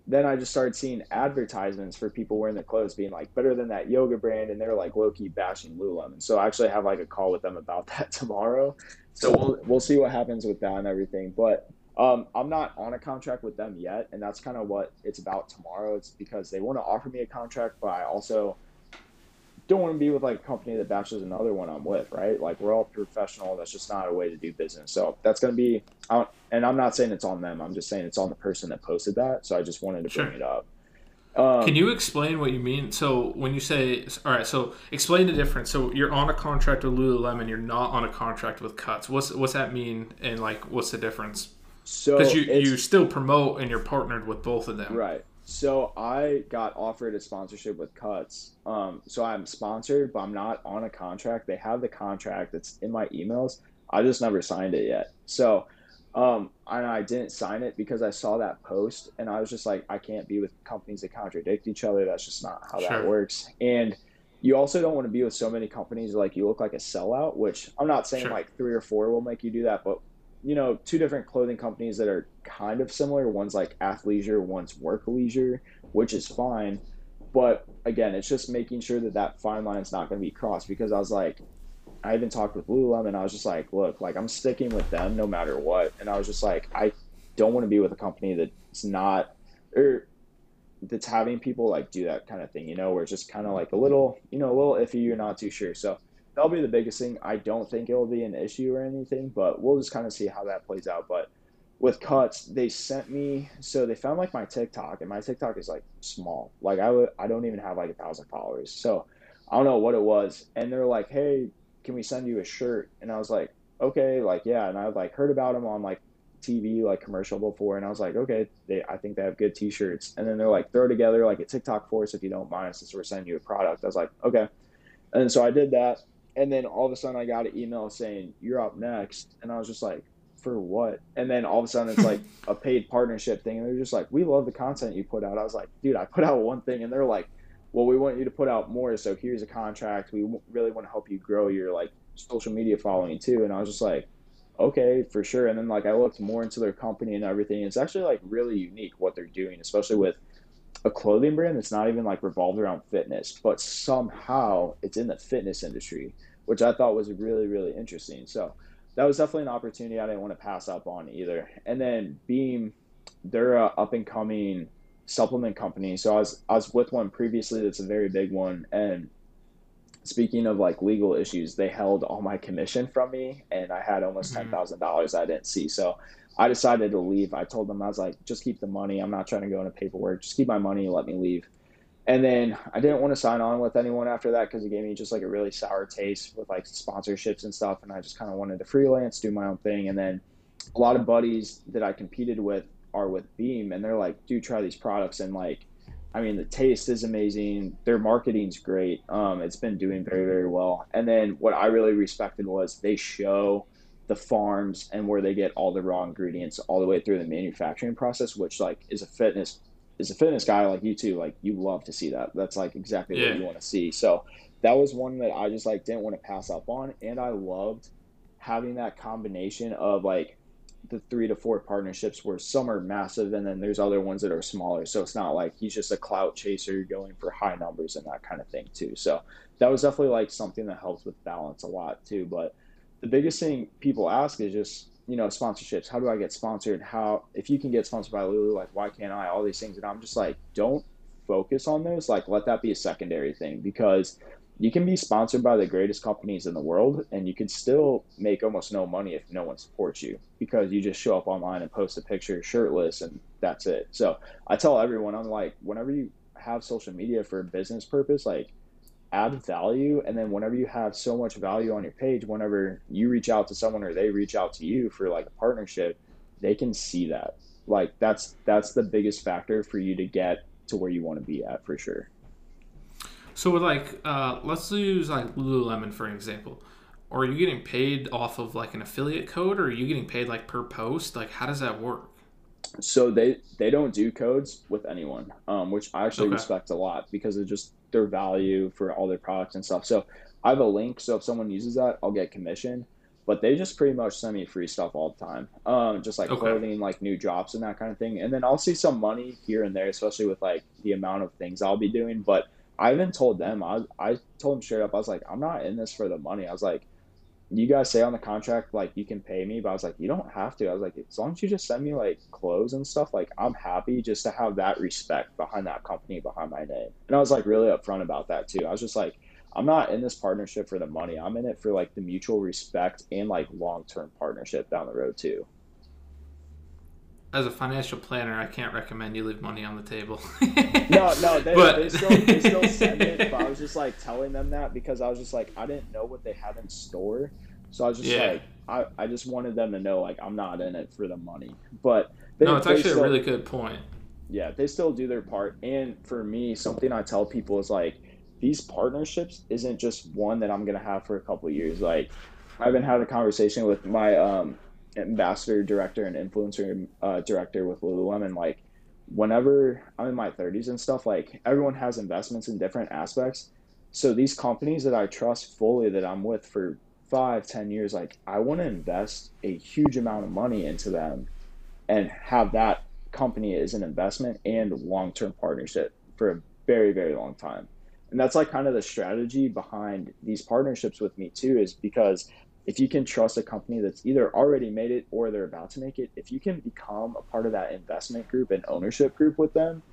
then I just started seeing advertisements for people wearing their clothes being like better than that yoga brand, and they're like low key bashing Lululemon. So I actually have like a call with them about that tomorrow. So we'll we'll see what happens with that and everything. But um, I'm not on a contract with them yet, and that's kind of what it's about tomorrow. It's because they want to offer me a contract, but I also don't want to be with like a company that bashes another one I'm with, right? Like we're all professional. That's just not a way to do business. So that's going to be, and I'm not saying it's on them. I'm just saying it's on the person that posted that. So I just wanted to sure. bring it up. Um, Can you explain what you mean? So when you say, all right, so explain the difference. So you're on a contract with Lululemon, you're not on a contract with Cuts. What's what's that mean, and like what's the difference? So because you you still promote and you're partnered with both of them, right? So I got offered a sponsorship with Cuts. Um, so I'm sponsored, but I'm not on a contract. They have the contract that's in my emails. I just never signed it yet. So um, and I didn't sign it because I saw that post and I was just like, I can't be with companies that contradict each other. That's just not how sure. that works. And you also don't want to be with so many companies like you look like a sellout, which I'm not saying sure. like three or four will make you do that, but you know, two different clothing companies that are kind of similar. One's like athleisure, one's work leisure, which is fine. But again, it's just making sure that that fine line is not going to be crossed because I was like, I even talked with Lululemon. And I was just like, look, like I'm sticking with them no matter what. And I was just like, I don't want to be with a company that's not, or that's having people like do that kind of thing, you know, where it's just kind of like a little, you know, a little iffy. You're not too sure. So that'll be the biggest thing. I don't think it'll be an issue or anything, but we'll just kind of see how that plays out. But with cuts, they sent me so they found like my TikTok, and my TikTok is like small. Like I would, I don't even have like a thousand followers. So I don't know what it was, and they're like, "Hey, can we send you a shirt?" And I was like, "Okay, like yeah." And I like heard about them on like TV like commercial before, and I was like, "Okay, they I think they have good T-shirts." And then they're like, "Throw together like a TikTok for us if you don't mind, since we're sending you a product." I was like, "Okay," and so I did that and then all of a sudden I got an email saying you're up next, and I was just like, for what? And then all of a sudden it's like a paid partnership thing, and they're just like, we love the content you put out. I was like, dude, I put out one thing, and they're like, well, we want you to put out more, so here's a contract. We really want to help you grow your like social media following too. And I was just like, okay, for sure. And then like I looked more into their company and everything. It's actually like really unique what they're doing, especially with a clothing brand that's not even like revolved around fitness, but somehow it's in the fitness industry, which I thought was really, really interesting. So that was definitely an opportunity I didn't want to pass up on either. And then Beam, they're a up and coming supplement company. So I was I was with one previously that's a very big one. And speaking of like legal issues, they held all my commission from me and I had almost mm-hmm. ten thousand dollars I didn't see. So I decided to leave. I told them I was like, just keep the money. I'm not trying to go into paperwork. Just keep my money and let me leave. And then I didn't want to sign on with anyone after that because it gave me just like a really sour taste with like sponsorships and stuff. And I just kind of wanted to freelance, do my own thing. And then a lot of buddies that I competed with are with Beam, and they're like, "Do try these products." And like, I mean, the taste is amazing. Their marketing's great. Um, it's been doing very, very well. And then what I really respected was they show the farms and where they get all the raw ingredients all the way through the manufacturing process, which like is a fitness is a fitness guy like you too, like you love to see that. That's like exactly yeah. what you want to see. So that was one that I just like didn't want to pass up on, and I loved having that combination of like the three to four partnerships where some are massive and then there's other ones that are smaller. So it's not like he's just a clout chaser going for high numbers and that kind of thing too. So that was definitely like something that helps with balance a lot too. But the biggest thing people ask is just you know sponsorships how do i get sponsored how if you can get sponsored by lulu like why can't i all these things and i'm just like don't focus on those like let that be a secondary thing because you can be sponsored by the greatest companies in the world and you can still make almost no money if no one supports you because you just show up online and post a picture shirtless and that's it. So i tell everyone i'm like whenever you have social media for a business purpose like add value and then whenever you have so much value on your page whenever you reach out to someone or they reach out to you for like a partnership they can see that. Like that's that's the biggest factor for you to get to where you want to be at for sure so with like uh, let's use like lululemon for an example. Or are you getting paid off of like an affiliate code or are you getting paid like per post? Like how does that work? So they they don't do codes with anyone um, which i actually okay. respect a lot because of just their value for all their products and stuff. So i have a link so if someone uses that i'll get commission. But they just pretty much send me free stuff all the time um, just like okay. clothing like new drops and that kind of thing. And then i'll see some money here and there especially with like the amount of things i'll be doing. But i even told them i, I told them straight up i was like i'm not in this for the money i was like you guys say on the contract like you can pay me, but I was like, you don't have to. I was like, as long as you just send me like clothes and stuff, like I'm happy just to have that respect behind that company, behind my name. And I was like really upfront about that too. I was just like, I'm not in this partnership for the money. I'm in it for like the mutual respect and like long term partnership down the road too. As a financial planner, I can't recommend you leave money on the table. no, no, they, but... they, still they still send it, but I was just like telling them that because I was just like I didn't know what they had in store. So I was just yeah. like, I, I just wanted them to know, like, I'm not in it for the money. But they, no, it's actually still, a really good point. Yeah, they still do their part. And for me, something I tell people is like, these partnerships isn't just one that I'm gonna have for a couple years. Like, I've been having a conversation with my um, ambassador director and influencer uh, director with Lululemon. Like, whenever I'm in my 30s and stuff, like everyone has investments in different aspects. So these companies that I trust fully that I'm with for five, ten years, like I want to invest a huge amount of money into them and have that company as an investment and long term partnership for a very, very long time. And that's like kind of the strategy behind these partnerships with me too, is because if you can trust a company that's either already made it or they're about to make it, if you can become a part of that investment group and ownership group with them,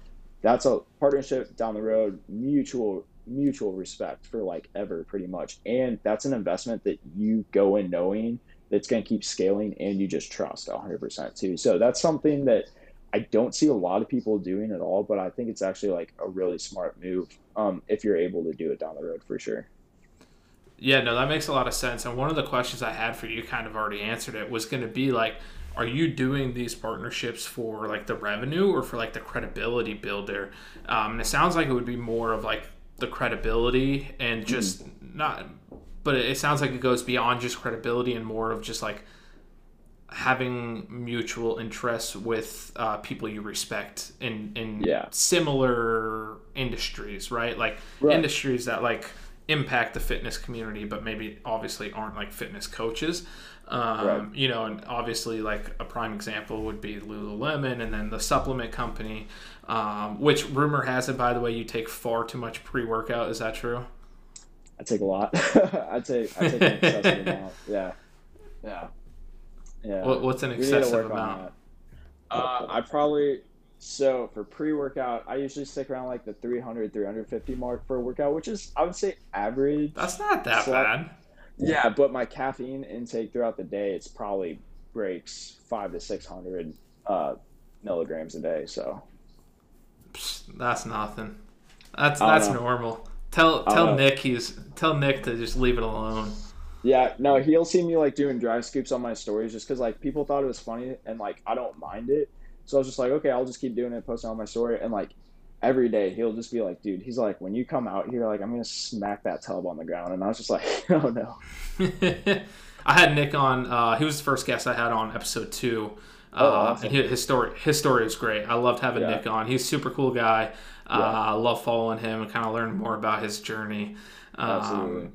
that's a partnership down the road, mutual mutual respect for like ever pretty much. And that's an investment that you go in knowing that's going to keep scaling and you just trust 100% too. So that's something that i don't see a lot of people doing at all but i think it's actually like a really smart move um, if you're able to do it down the road for sure yeah no that makes a lot of sense and one of the questions i had for you kind of already answered it was going to be like are you doing these partnerships for like the revenue or for like the credibility builder um, and it sounds like it would be more of like the credibility and just mm. not but it sounds like it goes beyond just credibility and more of just like having mutual interests with uh, people you respect in in yeah. similar industries, right? Like right. industries that like impact the fitness community, but maybe obviously aren't like fitness coaches. Um, right. You know, and obviously, like a prime example would be Lululemon, and then the supplement company um, which rumor has it, by the way, you take far too much pre workout. Is that true? I take a lot. I take I take an excessive amount. Yeah, yeah, yeah. What, what's an excessive amount? Uh, I probably so for pre workout, I usually stick around like the 300 350 mark for a workout, which is I would say average. That's not that bad. Yeah, but my caffeine intake throughout the day, it's probably breaks five to six hundred uh, milligrams a day. So that's nothing. That's that's normal. Tell tell Nick he's tell Nick to just leave it alone. Yeah, no, he'll see me like doing dry scoops on my stories just because like people thought it was funny and like I don't mind it. So I was just like, okay, I'll just keep doing it, posting on my story, and like every day he'll just be like, dude, he's like, when you come out here, like I'm gonna smack that tub on the ground, and I was just like, oh no. I had Nick on. Uh, he was the first guest I had on episode two. Oh, uh, awesome. and his story, his story is great. I loved having yeah. Nick on. He's a super cool guy. Uh, I love following him and kind of learning more about his journey. Um, Absolutely.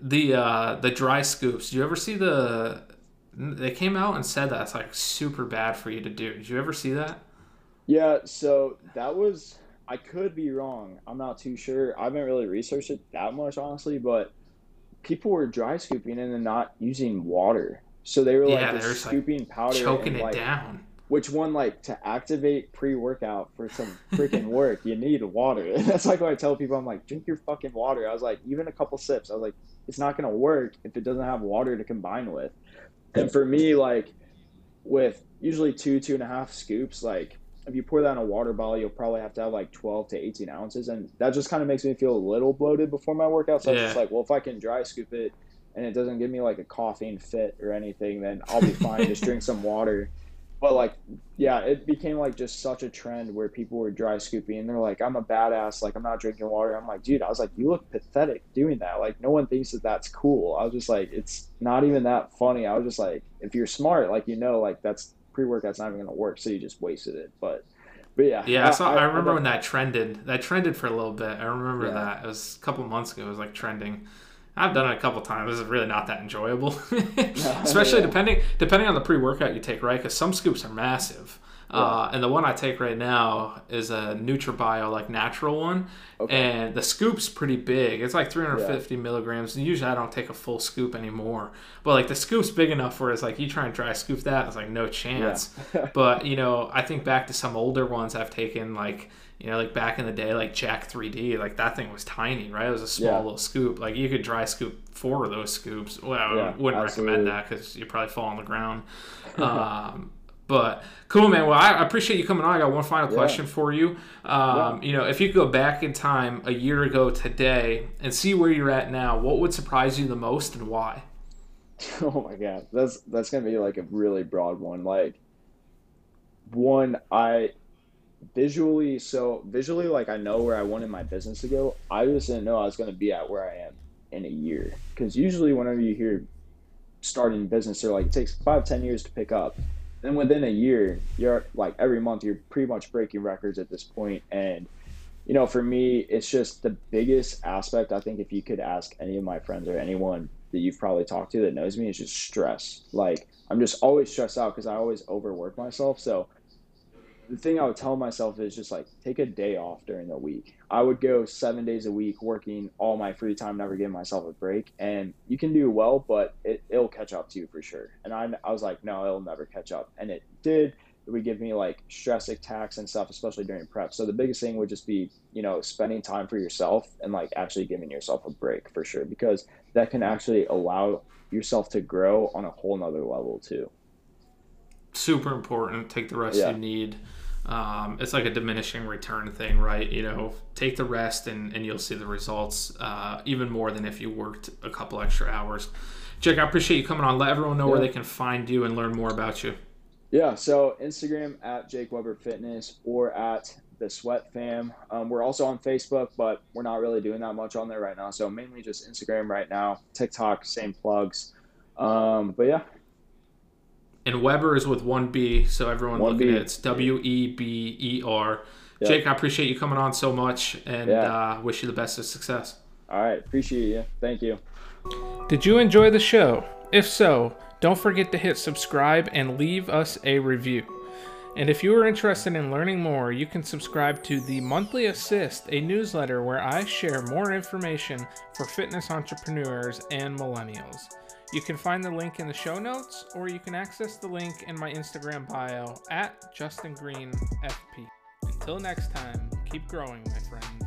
The uh, the dry scoops. Do you ever see the? They came out and said that's like super bad for you to do. Did you ever see that? Yeah. So that was. I could be wrong. I'm not too sure. I haven't really researched it that much, honestly. But people were dry scooping and then not using water. So they were like yeah, scooping like powder, choking and, it like, down. Which one, like to activate pre-workout for some freaking work, you need water. That's like what I tell people. I'm like, drink your fucking water. I was like, even a couple sips. I was like, it's not gonna work if it doesn't have water to combine with. And for me, like with usually two, two and a half scoops, like if you pour that in a water bottle, you'll probably have to have like 12 to 18 ounces. And that just kind of makes me feel a little bloated before my workout. So yeah. I'm just like, well, if I can dry scoop it and it doesn't give me like a coughing fit or anything, then I'll be fine. just drink some water. But like, yeah, it became like just such a trend where people were dry scooping and they're like, I'm a badass. Like, I'm not drinking water. I'm like, dude, I was like, you look pathetic doing that. Like, no one thinks that that's cool. I was just like, it's not even that funny. I was just like, if you're smart, like, you know, like that's pre workout's not even going to work. So you just wasted it. But, but yeah. Yeah. I, saw, I, I remember I when that trended. That trended for a little bit. I remember yeah. that. It was a couple months ago. It was like trending. I've done it a couple times. It's really not that enjoyable, especially yeah. depending depending on the pre workout you take, right? Because some scoops are massive. Yeah. Uh, and the one I take right now is a NutraBio like natural one, okay. and the scoop's pretty big. It's like 350 yeah. milligrams. And usually I don't take a full scoop anymore, but like the scoop's big enough where it's like you try and dry scoop that, it's like no chance. But you know, I think back to some older ones I've taken like you know, like back in the day, like Jack 3D, like that thing was tiny, right? It was a small yeah. little scoop. Like you could dry scoop four of those scoops. Well, I yeah, wouldn't absolutely. recommend that because you probably fall on the ground. um, but cool, man. Well, I appreciate you coming on. I got one final yeah. question for you. Um, you know, if you could go back in time a year ago today and see where you're at now, what would surprise you the most and why? Oh my god, that's that's gonna be like a really broad one. Like one, I visually so visually like i know where i wanted my business to go. I just didn't know i was going to be at where i am in a year. Because usually whenever you hear starting business they're like it takes five ten years to pick up. Then within a year you're like every month you're pretty much breaking records at this point. And you know for me it's just the biggest aspect i think if you could ask any of my friends or anyone that you've probably talked to that knows me is just stress. Like i'm just always stressed out because i always overwork myself. So the thing I would tell myself is just like take a day off during the week. I would go seven days a week working all my free time, never giving myself a break. And you can do well, but it, it'll catch up to you for sure. And I, I was like, no, it'll never catch up. And it did. It would give me like stress attacks and stuff, especially during prep. So the biggest thing would just be, you know, spending time for yourself and like actually giving yourself a break for sure, because that can actually allow yourself to grow on a whole nother level too. Super important. Take the rest yeah. you need um, it's like a diminishing return thing, right? You know, take the rest and, and you'll see the results uh, even more than if you worked a couple extra hours. Jake, I appreciate you coming on. Let everyone know yeah. where they can find you and learn more about you. Yeah, so Instagram at Jake Weber Fitness or at the Sweat Fam. Um, we're also on Facebook, but we're not really doing that much on there right now. So mainly just Instagram right now. TikTok, same plugs. Um, but yeah, and Weber is with one B, so everyone one looking B. at it, it's W E B E R. Jake, I appreciate you coming on so much, and yeah. uh, wish you the best of success. All right, appreciate you. Thank you. Did you enjoy the show? If so, don't forget to hit subscribe and leave us a review. And if you are interested in learning more, you can subscribe to the Monthly Assist, a newsletter where I share more information for fitness entrepreneurs and millennials. You can find the link in the show notes, or you can access the link in my Instagram bio at Justin Green FP. Until next time, keep growing, my friend.